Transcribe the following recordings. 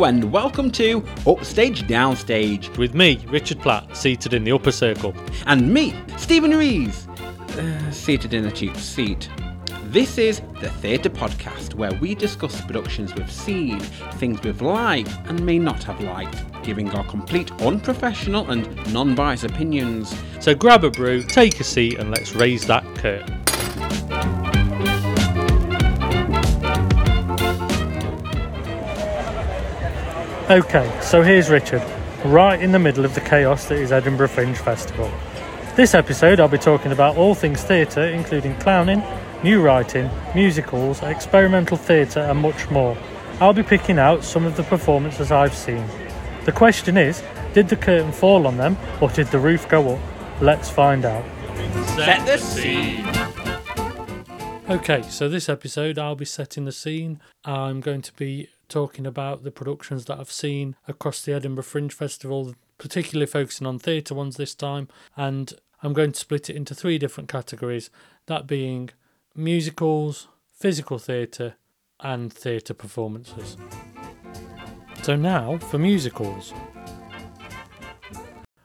Hello and welcome to Upstage Downstage with me, Richard Platt, seated in the upper circle. and me, Stephen Rees, uh, seated in a cheap seat. This is the Theatre Podcast where we discuss productions we've seen, things we've liked and may not have liked, giving our complete unprofessional and non biased opinions. So grab a brew, take a seat, and let's raise that curtain. Okay, so here's Richard, right in the middle of the chaos that is Edinburgh Fringe Festival. This episode, I'll be talking about all things theatre, including clowning, new writing, musicals, experimental theatre, and much more. I'll be picking out some of the performances I've seen. The question is did the curtain fall on them, or did the roof go up? Let's find out. Set the scene. Okay, so this episode I'll be setting the scene. I'm going to be talking about the productions that I've seen across the Edinburgh Fringe Festival, particularly focusing on theatre ones this time, and I'm going to split it into three different categories that being musicals, physical theatre, and theatre performances. So now for musicals.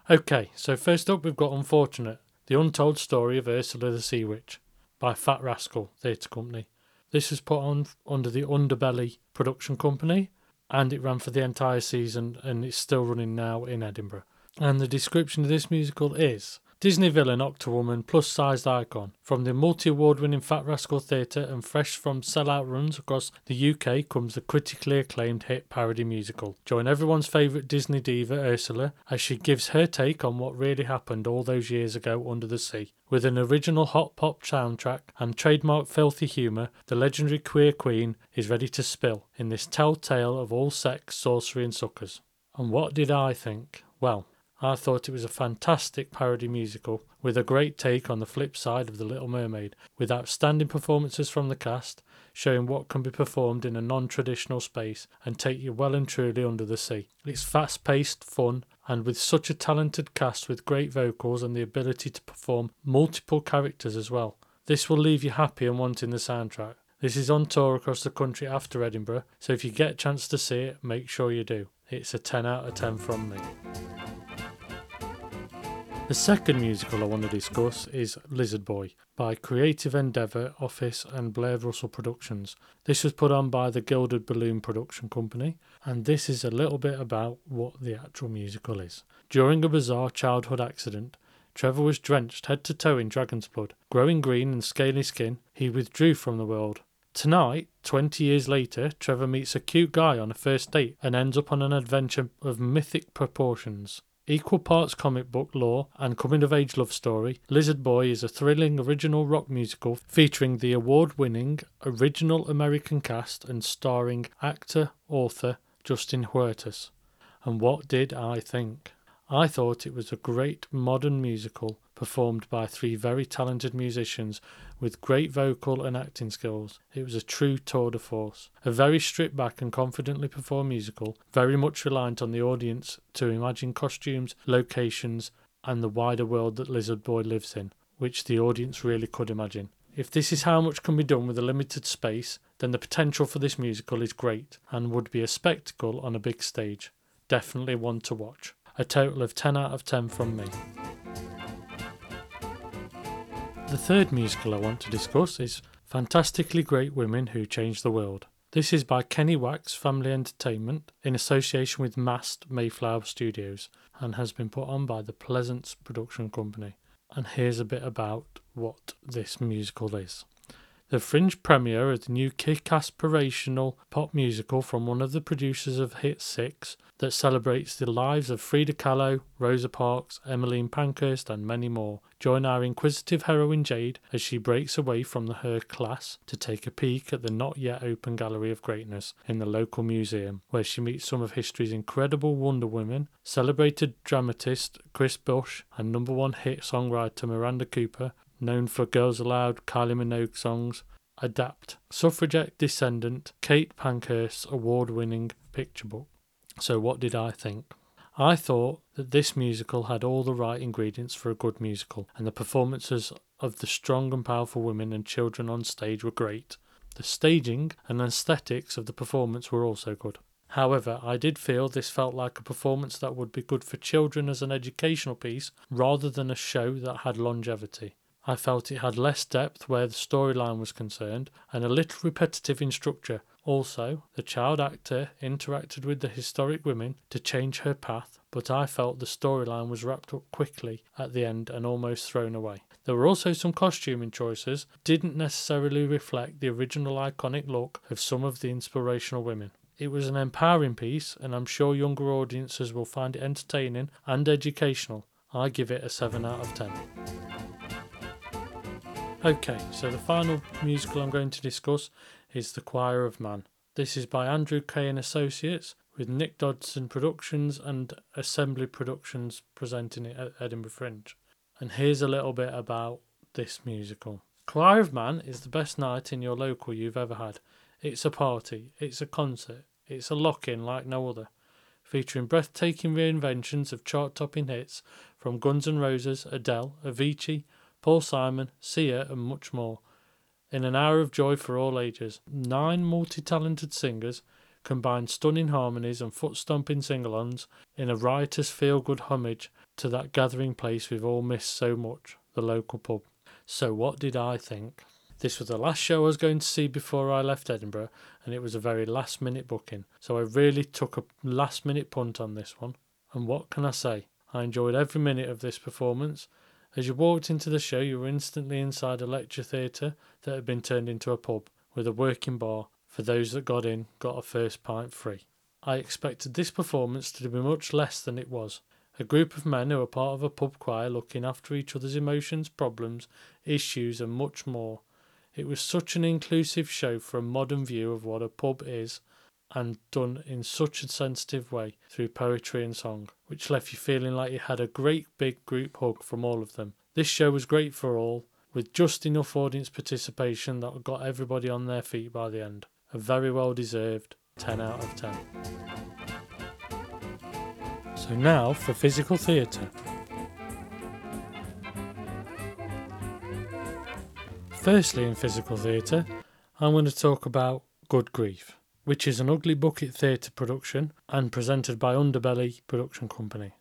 Okay, so first up we've got Unfortunate, the untold story of Ursula the Sea Witch by Fat Rascal Theatre Company. This was put on under the Underbelly production company and it ran for the entire season and it's still running now in Edinburgh. And the description of this musical is Disney villain Octowoman plus sized icon. From the multi award winning Fat Rascal Theatre and fresh from sellout runs across the UK comes the critically acclaimed hit parody musical. Join everyone's favourite Disney diva Ursula as she gives her take on what really happened all those years ago under the sea. With an original hot pop soundtrack and trademark filthy humour, the legendary queer queen is ready to spill in this telltale of all sex, sorcery, and suckers. And what did I think? Well, I thought it was a fantastic parody musical with a great take on the flip side of The Little Mermaid, with outstanding performances from the cast, showing what can be performed in a non traditional space and take you well and truly under the sea. It's fast paced, fun, and with such a talented cast with great vocals and the ability to perform multiple characters as well. This will leave you happy and wanting the soundtrack. This is on tour across the country after Edinburgh, so if you get a chance to see it, make sure you do. It's a 10 out of 10 from me. The second musical I want to discuss is Lizard Boy by Creative Endeavour Office and Blair Russell Productions. This was put on by the Gilded Balloon Production Company, and this is a little bit about what the actual musical is. During a bizarre childhood accident, Trevor was drenched head to toe in dragon's blood. Growing green and scaly skin, he withdrew from the world. Tonight, 20 years later, Trevor meets a cute guy on a first date and ends up on an adventure of mythic proportions. Equal parts comic book lore and coming of age love story, Lizard Boy is a thrilling original rock musical featuring the award winning original American cast and starring actor author Justin Huertas. And what did I think? I thought it was a great modern musical performed by three very talented musicians with great vocal and acting skills. It was a true tour de force. A very stripped back and confidently performed musical, very much reliant on the audience to imagine costumes, locations, and the wider world that Lizard Boy lives in, which the audience really could imagine. If this is how much can be done with a limited space, then the potential for this musical is great and would be a spectacle on a big stage. Definitely one to watch. A total of 10 out of 10 from me. The third musical I want to discuss is Fantastically Great Women Who Changed the World. This is by Kenny Wax Family Entertainment in association with Mast Mayflower Studios and has been put on by the Pleasance Production Company. And here's a bit about what this musical is. The fringe premiere of the new kick aspirational pop musical from one of the producers of Hit 6 that celebrates the lives of Frida Kahlo, Rosa Parks, Emmeline Pankhurst, and many more. Join our inquisitive heroine Jade as she breaks away from her class to take a peek at the not yet open Gallery of Greatness in the local museum, where she meets some of history's incredible Wonder Women, celebrated dramatist Chris Bush, and number one hit songwriter Miranda Cooper, known for Girls Aloud, Kylie Minogue songs, adapt suffragette descendant Kate Pankhurst's award winning picture book. So, what did I think? I thought that this musical had all the right ingredients for a good musical, and the performances of the strong and powerful women and children on stage were great. The staging and aesthetics of the performance were also good. However, I did feel this felt like a performance that would be good for children as an educational piece rather than a show that had longevity. I felt it had less depth where the storyline was concerned and a little repetitive in structure. Also, the child actor interacted with the historic women to change her path, but I felt the storyline was wrapped up quickly at the end and almost thrown away. There were also some costuming choices didn't necessarily reflect the original iconic look of some of the inspirational women. It was an empowering piece, and I'm sure younger audiences will find it entertaining and educational. I give it a 7 out of 10. Okay, so the final musical I'm going to discuss is The Choir of Man. This is by Andrew Kay and Associates with Nick Dodson Productions and Assembly Productions presenting it at Edinburgh Fringe. And here's a little bit about this musical. Choir of Man is the best night in your local you've ever had. It's a party, it's a concert, it's a lock in like no other, featuring breathtaking reinventions of chart topping hits from Guns N' Roses, Adele, Avicii, Paul Simon, Sia, and much more. In an hour of joy for all ages, nine multi talented singers combined stunning harmonies and foot stomping sing alongs in a riotous feel good homage to that gathering place we've all missed so much, the local pub. So, what did I think? This was the last show I was going to see before I left Edinburgh, and it was a very last minute booking, so I really took a last minute punt on this one. And what can I say? I enjoyed every minute of this performance, as you walked into the show, you were instantly inside a lecture theatre that had been turned into a pub with a working bar. For those that got in, got a first pint free. I expected this performance to be much less than it was. A group of men who are part of a pub choir looking after each other's emotions, problems, issues, and much more. It was such an inclusive show for a modern view of what a pub is and done in such a sensitive way through poetry and song, which left you feeling like you had a great big group hug from all of them. This show was great for all, with just enough audience participation that got everybody on their feet by the end. A very well deserved 10 out of 10. So now for physical theatre. Firstly, in physical theatre, I'm going to talk about Good Grief which is an Ugly Bucket Theatre production and presented by Underbelly Production Company.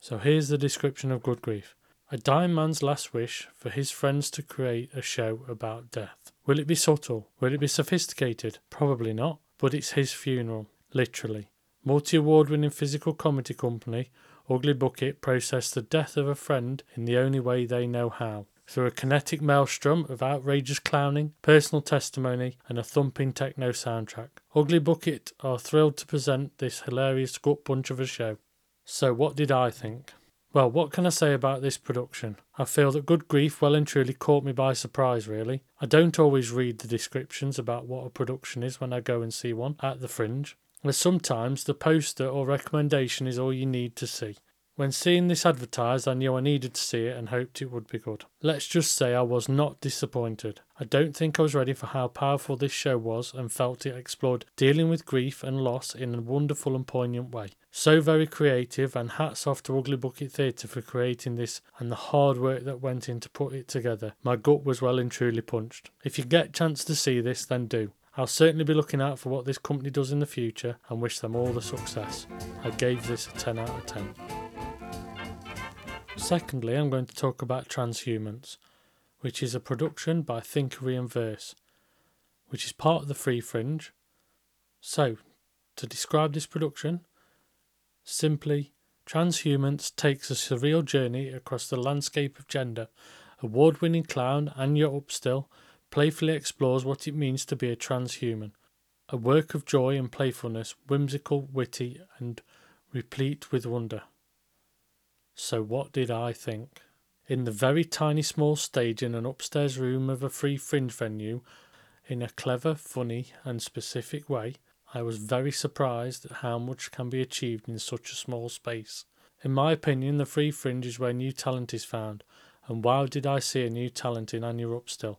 So here's the description of Good Grief. A dying man's last wish for his friends to create a show about death. Will it be subtle? Will it be sophisticated? Probably not, but it's his funeral, literally. Multi award winning physical comedy company Ugly Bucket processed the death of a friend in the only way they know how through a kinetic maelstrom of outrageous clowning, personal testimony, and a thumping techno soundtrack. Ugly Bucket are thrilled to present this hilarious gut punch of a show. So, what did I think? Well, what can I say about this production? I feel that Good Grief well and truly caught me by surprise, really. I don't always read the descriptions about what a production is when I go and see one at the fringe, as sometimes the poster or recommendation is all you need to see. When seeing this advertised, I knew I needed to see it and hoped it would be good. Let's just say I was not disappointed. I don't think I was ready for how powerful this show was and felt it explored dealing with grief and loss in a wonderful and poignant way. So very creative, and hats off to Ugly Bucket Theatre for creating this and the hard work that went in to put it together. My gut was well and truly punched. If you get a chance to see this, then do. I'll certainly be looking out for what this company does in the future and wish them all the success. I gave this a 10 out of 10. Secondly, I'm going to talk about Transhumance, which is a production by Thinkery and Verse, which is part of the Free Fringe. So, to describe this production, simply, Transhumance takes a surreal journey across the landscape of gender. Award winning clown Anya Upstill playfully explores what it means to be a transhuman. A work of joy and playfulness, whimsical, witty, and replete with wonder. So, what did I think? In the very tiny small stage in an upstairs room of a free fringe venue, in a clever, funny, and specific way, I was very surprised at how much can be achieved in such a small space. In my opinion, the free fringe is where new talent is found, and wow did I see a new talent in Anya Upstill,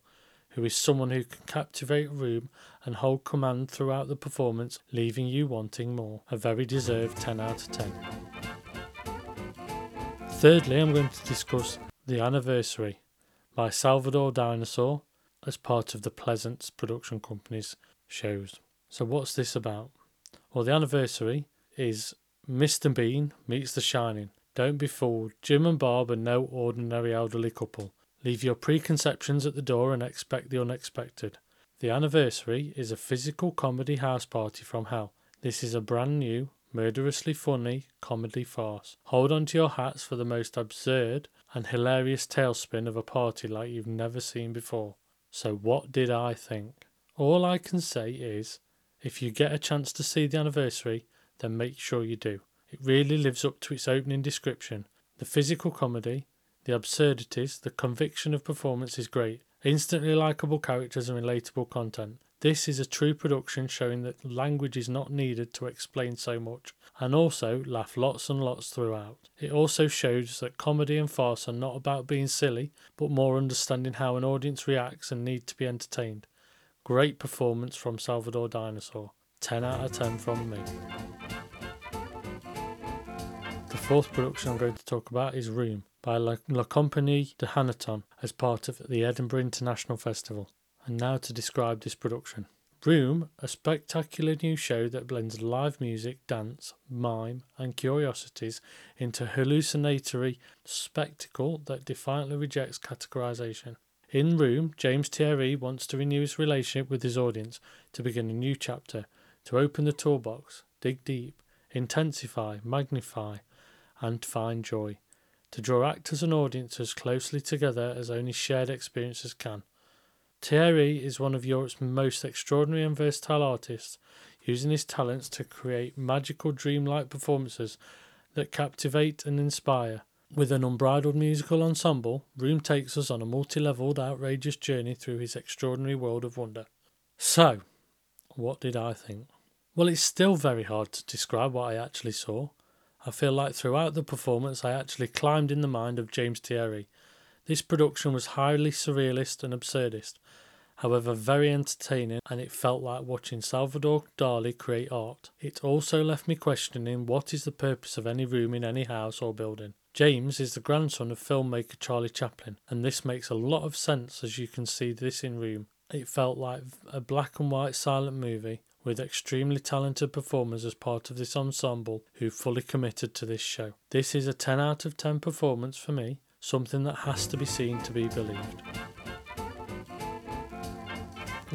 who is someone who can captivate a room and hold command throughout the performance, leaving you wanting more. A very deserved 10 out of 10. Thirdly, I'm going to discuss The Anniversary by Salvador Dinosaur as part of the Pleasance production company's shows. So, what's this about? Well, the anniversary is Mr. Bean meets The Shining. Don't be fooled. Jim and Bob are no ordinary elderly couple. Leave your preconceptions at the door and expect the unexpected. The anniversary is a physical comedy house party from hell. This is a brand new, murderously funny comedy farce. Hold on to your hats for the most absurd and hilarious tailspin of a party like you've never seen before. So, what did I think? All I can say is if you get a chance to see the anniversary, then make sure you do. It really lives up to its opening description. The physical comedy, the absurdities, the conviction of performance is great. Instantly likable characters and relatable content. This is a true production showing that language is not needed to explain so much, and also laugh lots and lots throughout. It also shows that comedy and farce are not about being silly, but more understanding how an audience reacts and need to be entertained. Great performance from Salvador Dinosaur. 10 out of 10 from me. The fourth production I'm going to talk about is Room by La, La Compagnie de Hanneton as part of the Edinburgh International Festival. And now to describe this production. Room, a spectacular new show that blends live music, dance, mime, and curiosities into a hallucinatory spectacle that defiantly rejects categorization. In Room, James Thierrée wants to renew his relationship with his audience, to begin a new chapter, to open the toolbox, dig deep, intensify, magnify, and find joy, to draw actors and audiences closely together as only shared experiences can. Thierrée is one of Europe's most extraordinary and versatile artists, using his talents to create magical dreamlike performances that captivate and inspire. With an unbridled musical ensemble, Room takes us on a multi leveled, outrageous journey through his extraordinary world of wonder. So, what did I think? Well, it's still very hard to describe what I actually saw. I feel like throughout the performance I actually climbed in the mind of James Thierrée. This production was highly surrealist and absurdist, however very entertaining, and it felt like watching Salvador Dali create art. It also left me questioning what is the purpose of any room in any house or building. James is the grandson of filmmaker Charlie Chaplin, and this makes a lot of sense as you can see this in Room. It felt like a black and white silent movie with extremely talented performers as part of this ensemble who fully committed to this show. This is a 10 out of 10 performance for me, something that has to be seen to be believed.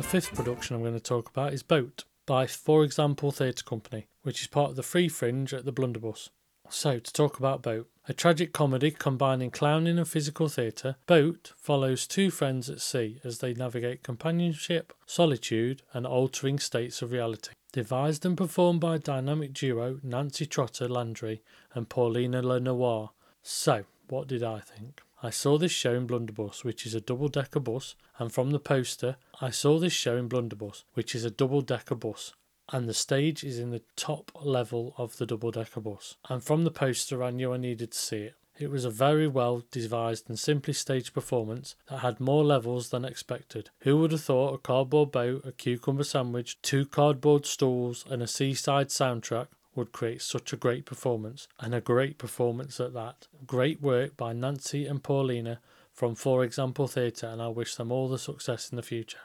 The fifth production I'm going to talk about is Boat by For Example Theatre Company, which is part of the Free Fringe at the Blunderbuss. So, to talk about Boat, a tragic comedy combining clowning and physical theatre, Boat follows two friends at sea as they navigate companionship, solitude, and altering states of reality. Devised and performed by dynamic duo Nancy Trotter Landry and Paulina Lenoir. So, what did I think? I saw this show in Blunderbuss, which is a double decker bus, and from the poster, I saw this show in Blunderbuss, which is a double decker bus, and the stage is in the top level of the double decker bus. And from the poster, I knew I needed to see it. It was a very well devised and simply staged performance that had more levels than expected. Who would have thought a cardboard boat, a cucumber sandwich, two cardboard stools, and a seaside soundtrack would create such a great performance, and a great performance at that? Great work by Nancy and Paulina from For Example Theatre, and I wish them all the success in the future.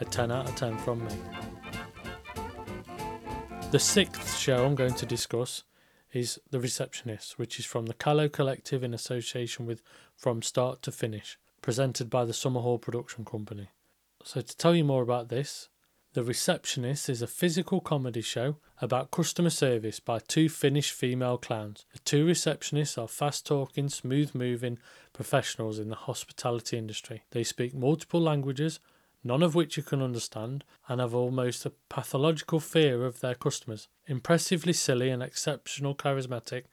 A 10 out of 10 from me. The sixth show I'm going to discuss is The Receptionist, which is from the Kallo Collective in association with From Start to Finish, presented by the Summerhall Production Company. So, to tell you more about this, The Receptionist is a physical comedy show about customer service by two Finnish female clowns. The two receptionists are fast talking, smooth moving professionals in the hospitality industry. They speak multiple languages none of which you can understand, and have almost a pathological fear of their customers. Impressively silly and exceptional charismatic,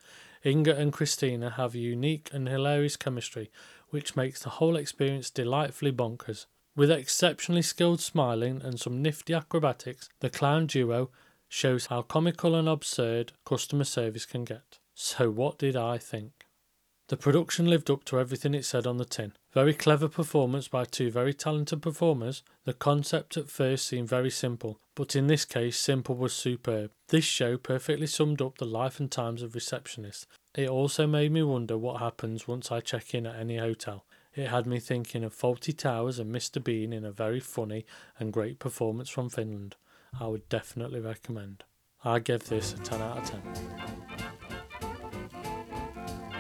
Inga and Christina have a unique and hilarious chemistry, which makes the whole experience delightfully bonkers. With exceptionally skilled smiling and some nifty acrobatics, the clown duo shows how comical and absurd customer service can get. So, what did I think? The production lived up to everything it said on the tin. Very clever performance by two very talented performers. The concept at first seemed very simple, but in this case, simple was superb. This show perfectly summed up the life and times of receptionists. It also made me wonder what happens once I check in at any hotel. It had me thinking of Fawlty Towers and Mr. Bean in a very funny and great performance from Finland. I would definitely recommend. I give this a 10 out of 10.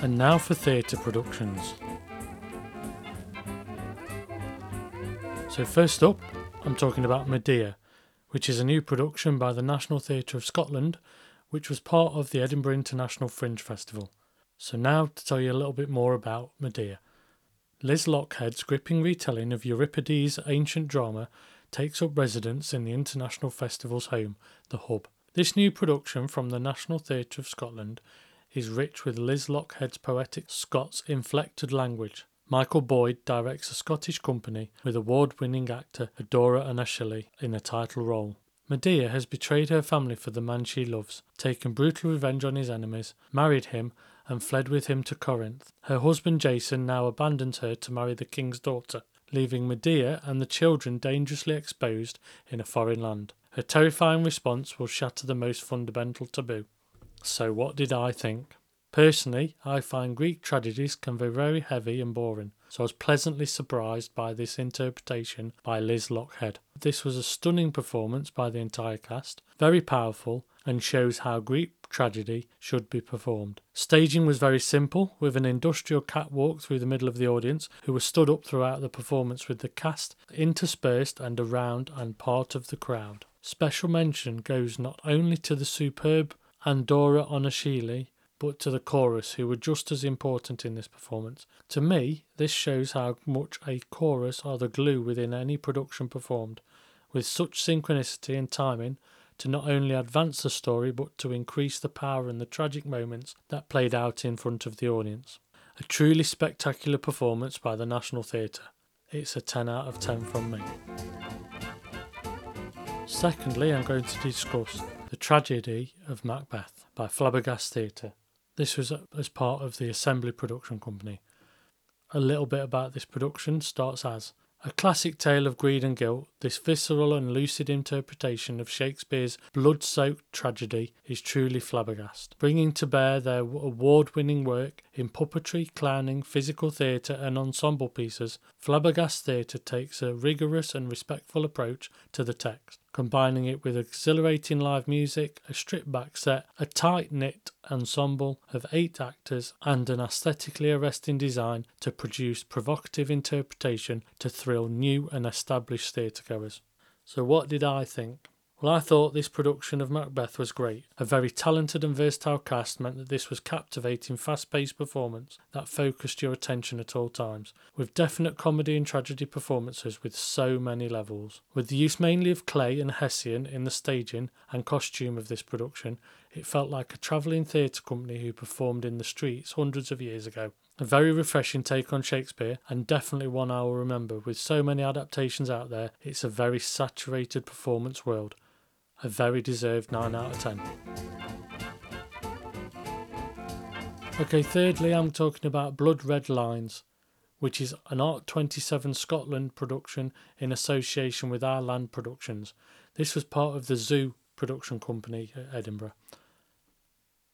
And now for theatre productions. So, first up, I'm talking about Medea, which is a new production by the National Theatre of Scotland, which was part of the Edinburgh International Fringe Festival. So, now to tell you a little bit more about Medea. Liz Lochhead's gripping retelling of Euripides' ancient drama takes up residence in the International Festival's home, the Hub. This new production from the National Theatre of Scotland is rich with Liz Lochhead's poetic Scots inflected language. Michael Boyd directs a Scottish company with award winning actor Adura Onashile in a title role. Medea has betrayed her family for the man she loves, taken brutal revenge on his enemies, married him, and fled with him to Corinth. Her husband Jason now abandoned her to marry the king's daughter, leaving Medea and the children dangerously exposed in a foreign land. Her terrifying response will shatter the most fundamental taboo. So, what did I think? Personally, I find Greek tragedies can be very heavy and boring, so I was pleasantly surprised by this interpretation by Liz Lochhead. This was a stunning performance by the entire cast, very powerful, and shows how Greek tragedy should be performed. Staging was very simple, with an industrial catwalk through the middle of the audience, who were stood up throughout the performance with the cast interspersed and around and part of the crowd. Special mention goes not only to the superb Adura Onashile, but to the chorus, who were just as important in this performance. To me, this shows how much a chorus are the glue within any production performed, with such synchronicity and timing to not only advance the story but to increase the power and the tragic moments that played out in front of the audience. A truly spectacular performance by the National Theatre. It's a 10 out of 10 from me. Secondly, I'm going to discuss The Tragedy of Macbeth by Flabbergast Theatre. This was uh, as part of the Assembly Production Company. A little bit about this production starts as a classic tale of greed and guilt, this visceral and lucid interpretation of Shakespeare's blood soaked tragedy is truly flabbergast, bringing to bear their award winning work in puppetry, clowning, physical theatre, and ensemble pieces. Flabbergast Theatre takes a rigorous and respectful approach to the text combining it with exhilarating live music, a stripped back set, a tight knit ensemble of eight actors, and an aesthetically arresting design to produce provocative interpretation to thrill new and established theatregoers. So, what did I think? Well, I thought this production of Macbeth was great. A very talented and versatile cast meant that this was captivating, fast paced performance that focused your attention at all times, with definite comedy and tragedy performances with so many levels. With the use mainly of clay and Hessian in the staging and costume of this production, it felt like a travelling theatre company who performed in the streets hundreds of years ago. A very refreshing take on Shakespeare, and definitely one I will remember. With so many adaptations out there, it's a very saturated performance world a very deserved 9 out of 10. Okay, thirdly, I'm talking about Blood Red Lines, which is an Art 27 Scotland production in association with Our Land Productions. This was part of the Zoo production company at Edinburgh.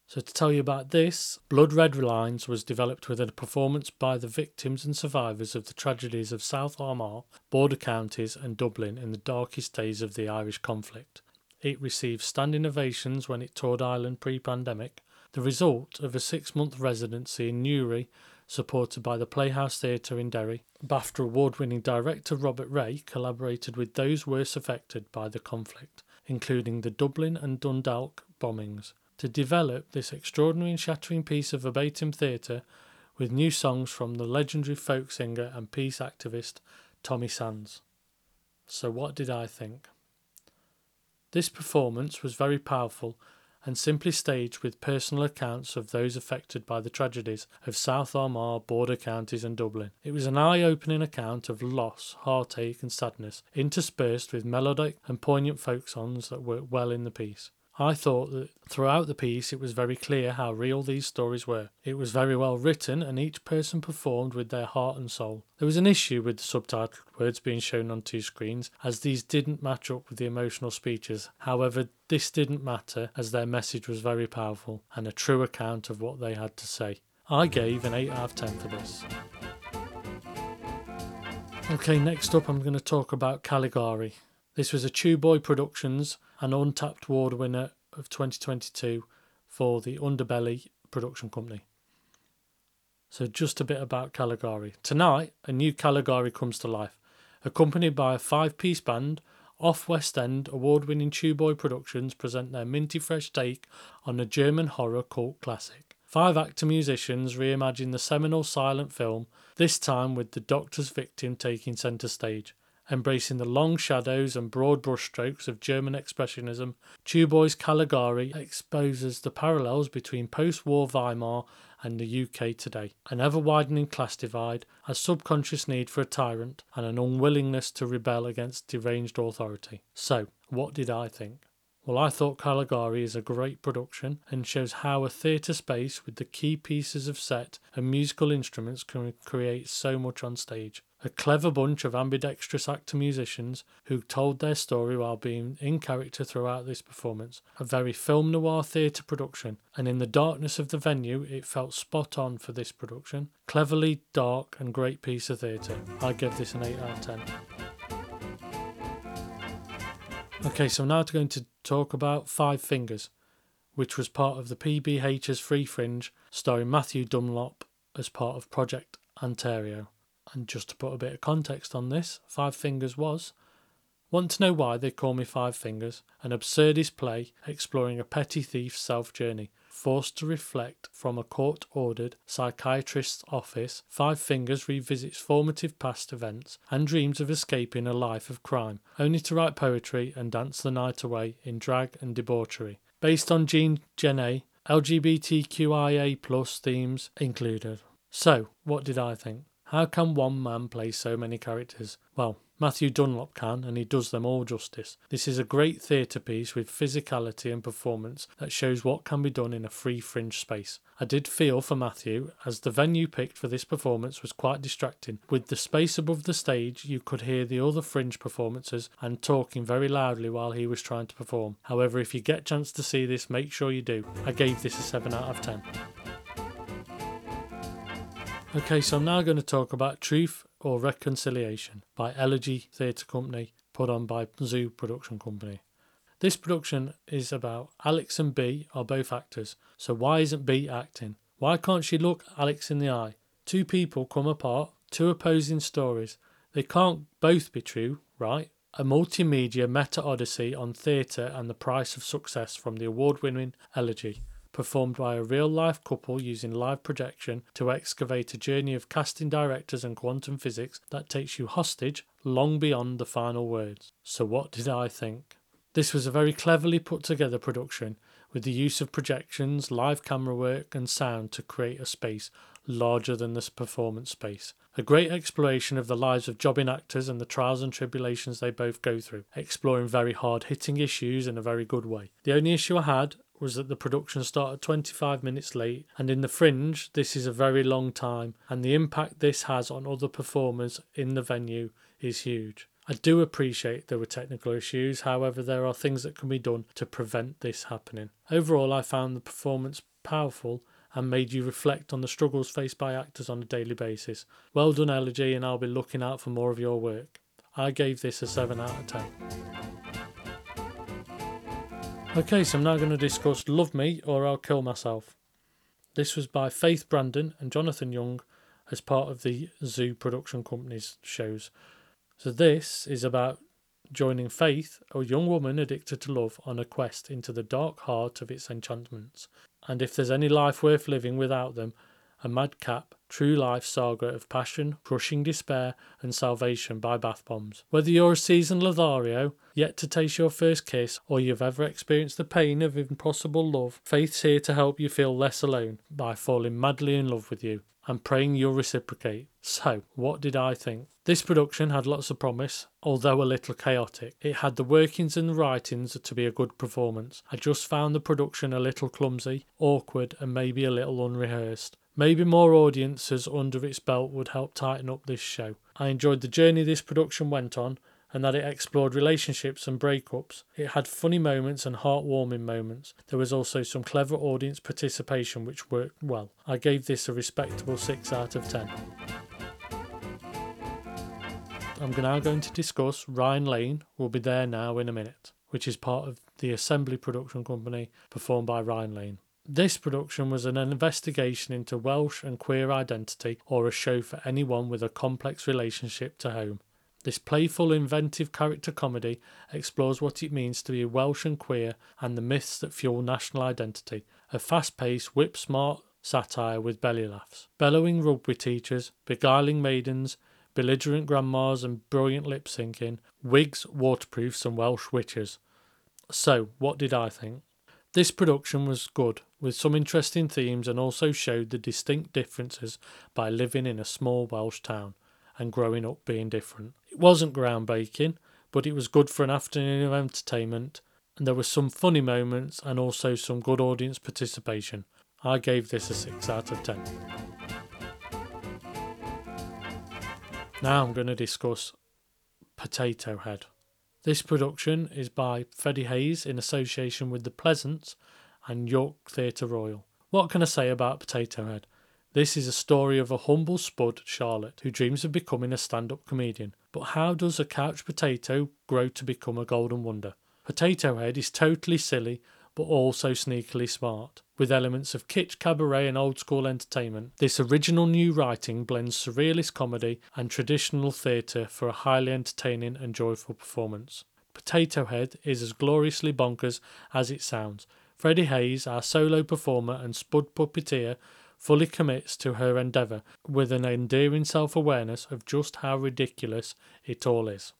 So, to tell you about this, Blood Red Lines was developed with a performance by the victims and survivors of the tragedies of South Armagh, border counties, and Dublin in the darkest days of the Irish conflict. It received standing ovations when it toured Ireland pre pandemic, the result of a six month residency in Newry, supported by the Playhouse Theatre in Derry. BAFTA award winning director Robert Rae collaborated with those worst affected by the conflict, including the Dublin and Dundalk bombings, to develop this extraordinary and shattering piece of verbatim theatre with new songs from the legendary folk singer and peace activist Tommy Sands. So, what did I think? This performance was very powerful and simply staged with personal accounts of those affected by the tragedies of South Armagh, border counties, and Dublin. It was an eye opening account of loss, heartache, and sadness, interspersed with melodic and poignant folk songs that worked well in the piece. I thought that throughout the piece it was very clear how real these stories were. It was very well written and each person performed with their heart and soul. There was an issue with the subtitled words being shown on two screens as these didn't match up with the emotional speeches. However, this didn't matter as their message was very powerful and a true account of what they had to say. I gave an 8 out of 10 for this. Okay, next up I'm going to talk about Caligari. This was a Chew Boy Productions an untapped award winner of 2022 for the Underbelly production company. So, just a bit about Caligari. Tonight, a new Caligari comes to life, accompanied by a five piece band. Off West End, award winning Boy Productions present their minty fresh take on a German horror cult classic. Five actor musicians reimagine the seminal silent film, this time with the Doctor's victim taking centre stage. Embracing the long shadows and broad brushstrokes of German Expressionism, Boy's Caligari exposes the parallels between post war Weimar and the UK today. An ever widening class divide, a subconscious need for a tyrant, and an unwillingness to rebel against deranged authority. So, what did I think? Well, I thought Caligari is a great production and shows how a theatre space with the key pieces of set and musical instruments can create so much on stage. A clever bunch of ambidextrous actor musicians who told their story while being in character throughout this performance. A very film noir theatre production, and in the darkness of the venue, it felt spot on for this production. Cleverly dark and great piece of theatre. I give this an 8 out of 10. Okay, so now to going to talk about Five Fingers, which was part of the PBH's Free Fringe, starring Matthew Dunlop as part of Project Ontario. And just to put a bit of context on this, Five Fingers was Want to know why they call me Five Fingers? An absurdist play exploring a petty thief's self journey Forced to reflect from a court ordered psychiatrist's office, Five Fingers revisits formative past events and dreams of escaping a life of crime, only to write poetry and dance the night away in drag and debauchery. Based on Jean Genet, LGBTQIA plus themes included. So, what did I think? How can one man play so many characters? Well, Matthew Dunlop can, and he does them all justice. This is a great theatre piece with physicality and performance that shows what can be done in a free fringe space. I did feel for Matthew, as the venue picked for this performance was quite distracting. With the space above the stage, you could hear the other fringe performances and talking very loudly while he was trying to perform. However, if you get a chance to see this, make sure you do. I gave this a 7 out of 10. Okay, so I'm now going to talk about Truth or Reconciliation by Elegy Theatre Company, put on by Zoo Production Company. This production is about Alex and B are both actors, so why isn't B acting? Why can't she look Alex in the eye? Two people come apart, two opposing stories. They can't both be true, right? A multimedia meta odyssey on theatre and the price of success from the award winning Elegy performed by a real life couple using live projection to excavate a journey of casting directors and quantum physics that takes you hostage long beyond the final words. So, what did I think? This was a very cleverly put together production with the use of projections, live camera work, and sound to create a space larger than this performance space. A great exploration of the lives of jobbing actors and the trials and tribulations they both go through, exploring very hard hitting issues in a very good way. The only issue I had was that the production started 25 minutes late, and in the fringe, this is a very long time, and the impact this has on other performers in the venue is huge. I do appreciate there were technical issues, however, there are things that can be done to prevent this happening. Overall, I found the performance powerful and made you reflect on the struggles faced by actors on a daily basis. Well done, Elegy, and I'll be looking out for more of your work. I gave this a 7 out of 10. Okay, so I'm now going to discuss Love Me or I'll Kill Myself. This was by Faith Brandon and Jonathan Young as part of the Zoo Production Company's shows. So, this is about joining Faith, a young woman addicted to love, on a quest into the dark heart of its enchantments. And if there's any life worth living without them, a madcap, true life saga of passion, crushing despair, and salvation by bath bombs. Whether you're a seasoned Lothario, yet to taste your first kiss, or you've ever experienced the pain of impossible love, Faith's here to help you feel less alone by falling madly in love with you and praying you'll reciprocate. So, what did I think? This production had lots of promise, although a little chaotic. It had the workings and the writings to be a good performance. I just found the production a little clumsy, awkward, and maybe a little unrehearsed. Maybe more audiences under its belt would help tighten up this show. I enjoyed the journey this production went on and that it explored relationships and breakups. It had funny moments and heartwarming moments. There was also some clever audience participation which worked well. I gave this a respectable 6 out of 10. I'm now going to discuss Ryan Lane will be there now in a minute, which is part of the Assembly Production Company, performed by Ryan Lane. This production was an investigation into Welsh and queer identity or a show for anyone with a complex relationship to home. This playful, inventive character comedy explores what it means to be Welsh and queer and the myths that fuel national identity. A fast paced, whip smart satire with belly laughs. Bellowing rugby teachers, beguiling maidens, belligerent grandmas, and brilliant lip syncing, wigs, waterproofs, and Welsh witches. So, what did I think? This production was good, with some interesting themes, and also showed the distinct differences by living in a small Welsh town and growing up being different. It wasn't groundbreaking, but it was good for an afternoon of entertainment, and there were some funny moments and also some good audience participation. I gave this a 6 out of 10. Now I'm going to discuss Potato Head. This production is by Freddie Hayes in association with the Pleasance and York Theatre Royal. What can I say about Potato Head? This is a story of a humble spud, Charlotte, who dreams of becoming a stand up comedian. But how does a couch potato grow to become a golden wonder? Potato Head is totally silly, but also sneakily smart. With elements of kitsch cabaret and old school entertainment, this original new writing blends surrealist comedy and traditional theatre for a highly entertaining and joyful performance. Potato Head is as gloriously bonkers as it sounds. Freddie Hayes, our solo performer and spud puppeteer, fully commits to her endeavour with an endearing self awareness of just how ridiculous it all is.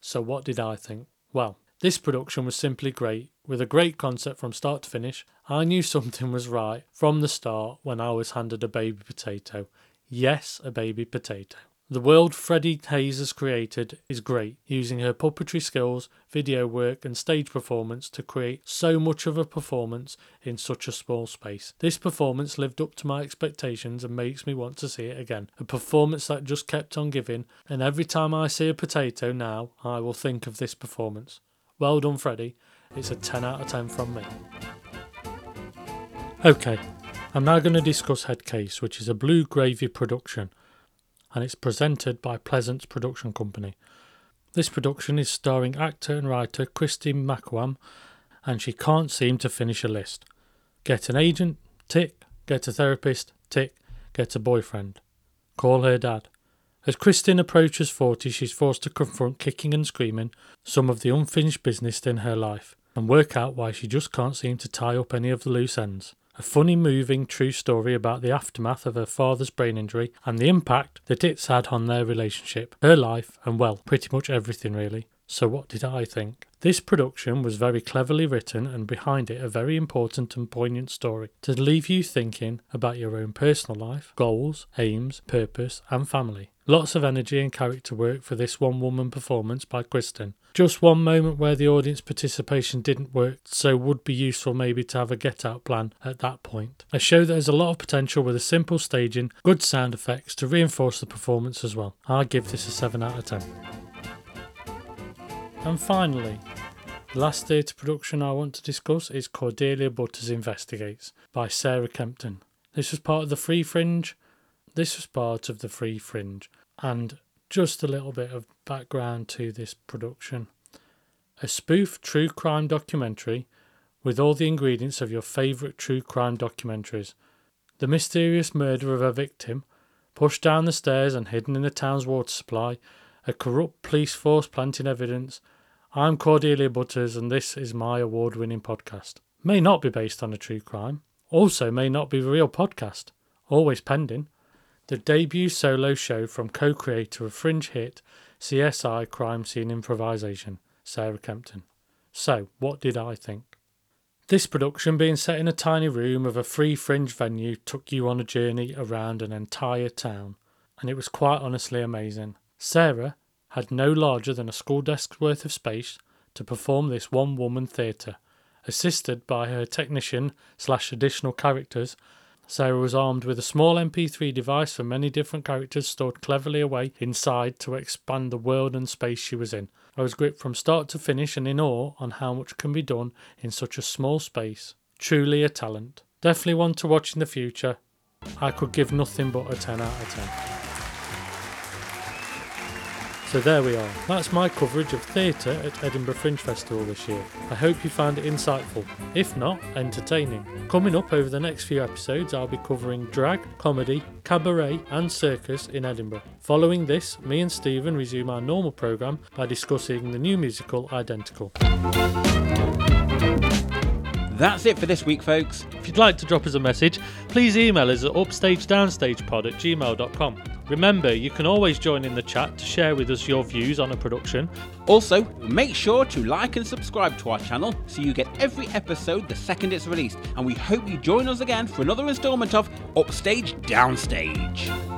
So, what did I think? Well, this production was simply great, with a great concept from start to finish. I knew something was right from the start when I was handed a baby potato. Yes, a baby potato. The world Freddie Hayes has created is great, using her puppetry skills, video work, and stage performance to create so much of a performance in such a small space. This performance lived up to my expectations and makes me want to see it again. A performance that just kept on giving, and every time I see a potato now, I will think of this performance. Well done, Freddie. It's a 10 out of 10 from me. Okay, I'm now going to discuss Head Case, which is a Blue Gravy production and it's presented by Pleasance Production Company. This production is starring actor and writer Kristy McGowan, and she can't seem to finish a list. Get an agent, tick. Get a therapist, tick. Get a boyfriend. Call her dad. As Kristin approaches 40, she's forced to confront kicking and screaming some of the unfinished business in her life and work out why she just can't seem to tie up any of the loose ends a funny, moving, true story about the aftermath of her father's brain injury and the impact that it's had on their relationship, her life, and well, pretty much everything really. So, what did I think? This production was very cleverly written and behind it a very important and poignant story to leave you thinking about your own personal life, goals, aims, purpose, and family. Lots of energy and character work for this one woman performance by Kristen. Just one moment where the audience participation didn't work, so would be useful maybe to have a get out plan at that point. A show that has a lot of potential with a simple staging, good sound effects to reinforce the performance as well. I give this a 7 out of 10. And finally, the last theatre production I want to discuss is Cordelia Butters Investigates by Sarah Kempton. This was part of the Free Fringe. This was part of the Free Fringe, and just a little bit of background to this production. A spoof true crime documentary with all the ingredients of your favourite true crime documentaries. The mysterious murder of a victim, pushed down the stairs and hidden in the town's water supply, a corrupt police force planting evidence. I'm Cordelia Butters, and this is my award winning podcast. May not be based on a true crime, also may not be a real podcast, always pending. The debut solo show from co creator of Fringe hit CSI Crime Scene Improvisation, Sarah Kempton. So, what did I think? This production, being set in a tiny room of a free fringe venue, took you on a journey around an entire town, and it was quite honestly amazing. Sarah had no larger than a school desk's worth of space to perform this one woman theatre. Assisted by her technician slash additional characters, Sarah was armed with a small MP3 device for many different characters stored cleverly away inside to expand the world and space she was in. I was gripped from start to finish and in awe on how much can be done in such a small space. Truly a talent. Definitely one to watch in the future. I could give nothing but a 10 out of 10. So there we are. That's my coverage of theatre at Edinburgh Fringe Festival this year. I hope you found it insightful, if not, entertaining. Coming up over the next few episodes, I'll be covering drag, comedy, cabaret, and circus in Edinburgh. Following this, me and Stephen resume our normal programme by discussing the new musical Identical. That's it for this week, folks. If you'd like to drop us a message, please email us at upstagedownstagepod at gmail.com. Remember, you can always join in the chat to share with us your views on a production. Also, make sure to like and subscribe to our channel so you get every episode the second it's released. And we hope you join us again for another instalment of Upstage Downstage.